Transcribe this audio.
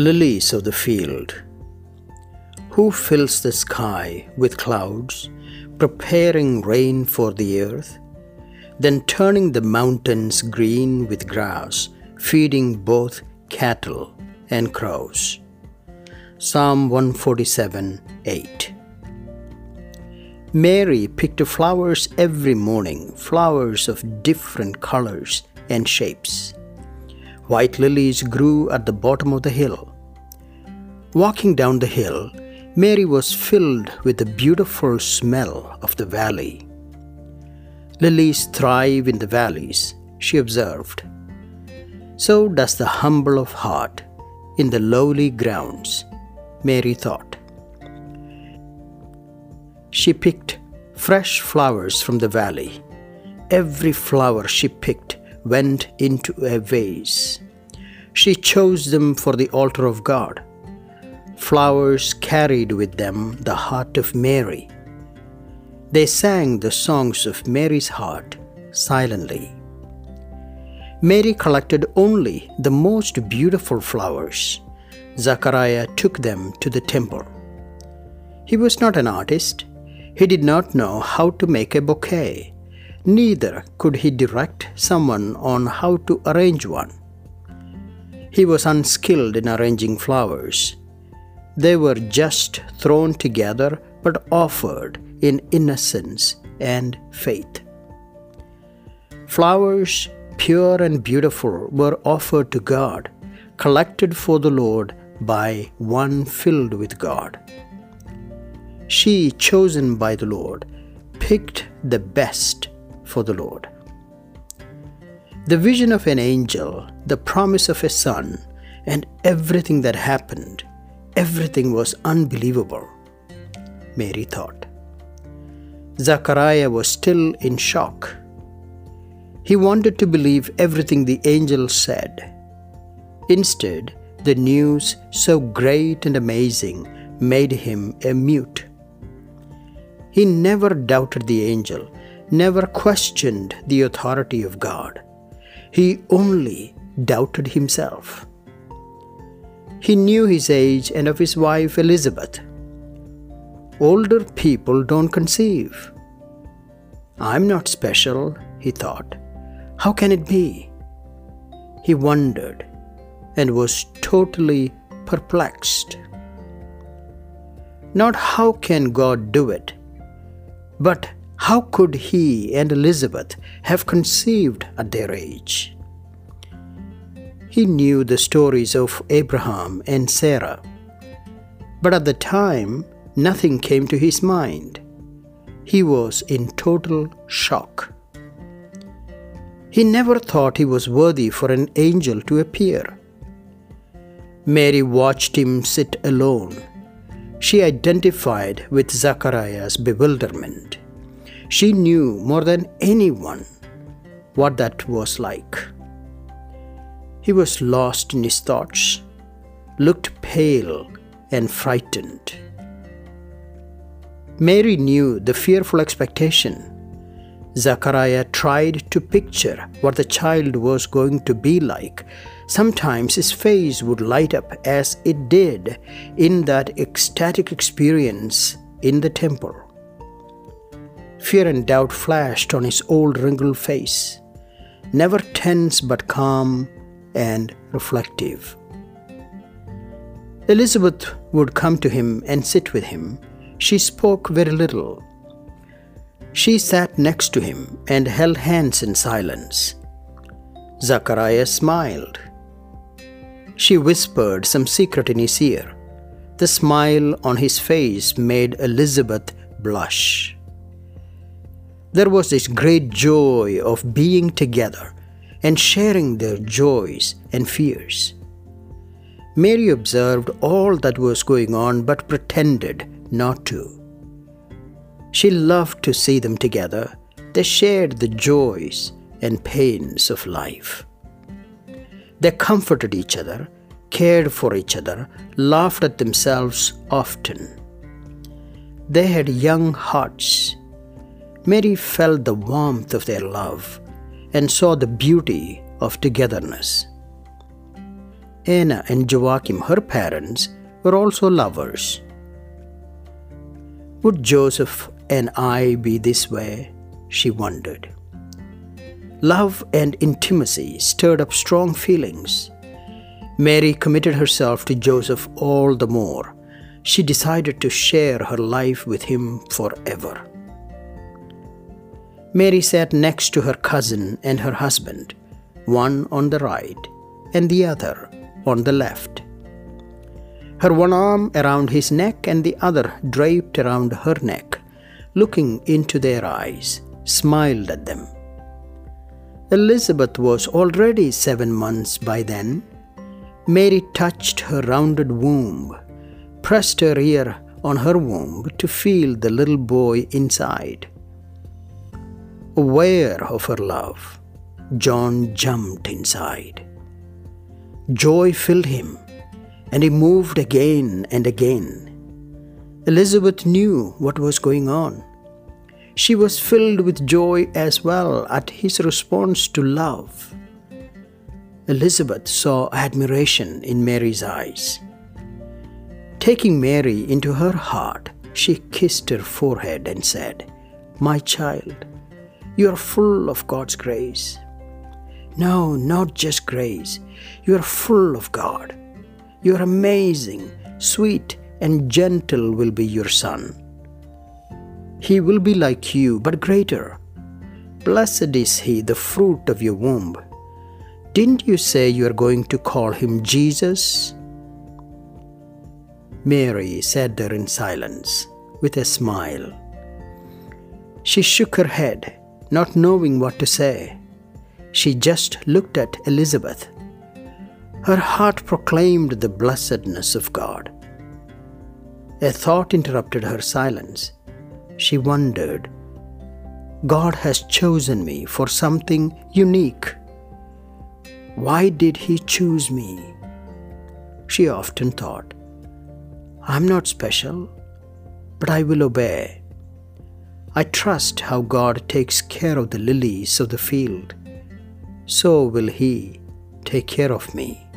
Lilies of the field. Who fills the sky with clouds, preparing rain for the earth, then turning the mountains green with grass, feeding both cattle and crows. Psalm 147 8. Mary picked flowers every morning, flowers of different colors and shapes. White lilies grew at the bottom of the hill. Walking down the hill, Mary was filled with the beautiful smell of the valley. Lilies thrive in the valleys, she observed. So does the humble of heart in the lowly grounds, Mary thought. She picked fresh flowers from the valley. Every flower she picked went into a vase. She chose them for the altar of God. Flowers carried with them the heart of Mary. They sang the songs of Mary's heart silently. Mary collected only the most beautiful flowers. Zachariah took them to the temple. He was not an artist. He did not know how to make a bouquet. Neither could he direct someone on how to arrange one. He was unskilled in arranging flowers. They were just thrown together but offered in innocence and faith. Flowers, pure and beautiful, were offered to God, collected for the Lord by one filled with God. She, chosen by the Lord, picked the best for the Lord. The vision of an angel, the promise of a son, and everything that happened, everything was unbelievable, Mary thought. Zachariah was still in shock. He wanted to believe everything the angel said. Instead, the news, so great and amazing, made him a mute. He never doubted the angel, never questioned the authority of God. He only doubted himself. He knew his age and of his wife Elizabeth. Older people don't conceive. I'm not special, he thought. How can it be? He wondered and was totally perplexed. Not how can God do it, but how could he and Elizabeth have conceived at their age? He knew the stories of Abraham and Sarah, but at the time nothing came to his mind. He was in total shock. He never thought he was worthy for an angel to appear. Mary watched him sit alone. She identified with Zachariah's bewilderment. She knew more than anyone what that was like. He was lost in his thoughts, looked pale and frightened. Mary knew the fearful expectation. Zachariah tried to picture what the child was going to be like. Sometimes his face would light up as it did in that ecstatic experience in the temple. Fear and doubt flashed on his old wrinkled face, never tense but calm and reflective. Elizabeth would come to him and sit with him. She spoke very little. She sat next to him and held hands in silence. Zachariah smiled. She whispered some secret in his ear. The smile on his face made Elizabeth blush. There was this great joy of being together and sharing their joys and fears. Mary observed all that was going on but pretended not to. She loved to see them together. They shared the joys and pains of life. They comforted each other, cared for each other, laughed at themselves often. They had young hearts Mary felt the warmth of their love and saw the beauty of togetherness. Anna and Joachim, her parents, were also lovers. Would Joseph and I be this way? She wondered. Love and intimacy stirred up strong feelings. Mary committed herself to Joseph all the more. She decided to share her life with him forever. Mary sat next to her cousin and her husband, one on the right and the other on the left. Her one arm around his neck and the other draped around her neck, looking into their eyes, smiled at them. Elizabeth was already seven months by then. Mary touched her rounded womb, pressed her ear on her womb to feel the little boy inside. Aware of her love, John jumped inside. Joy filled him, and he moved again and again. Elizabeth knew what was going on. She was filled with joy as well at his response to love. Elizabeth saw admiration in Mary's eyes. Taking Mary into her heart, she kissed her forehead and said, My child, you are full of God's grace. No, not just grace, you are full of God. You are amazing, sweet, and gentle will be your son. He will be like you, but greater. Blessed is he, the fruit of your womb. Didn't you say you are going to call him Jesus? Mary sat there in silence, with a smile. She shook her head, not knowing what to say. She just looked at Elizabeth. Her heart proclaimed the blessedness of God. A thought interrupted her silence she wondered, God has chosen me for something unique. Why did He choose me? She often thought, I'm not special, but I will obey. I trust how God takes care of the lilies of the field. So will He take care of me.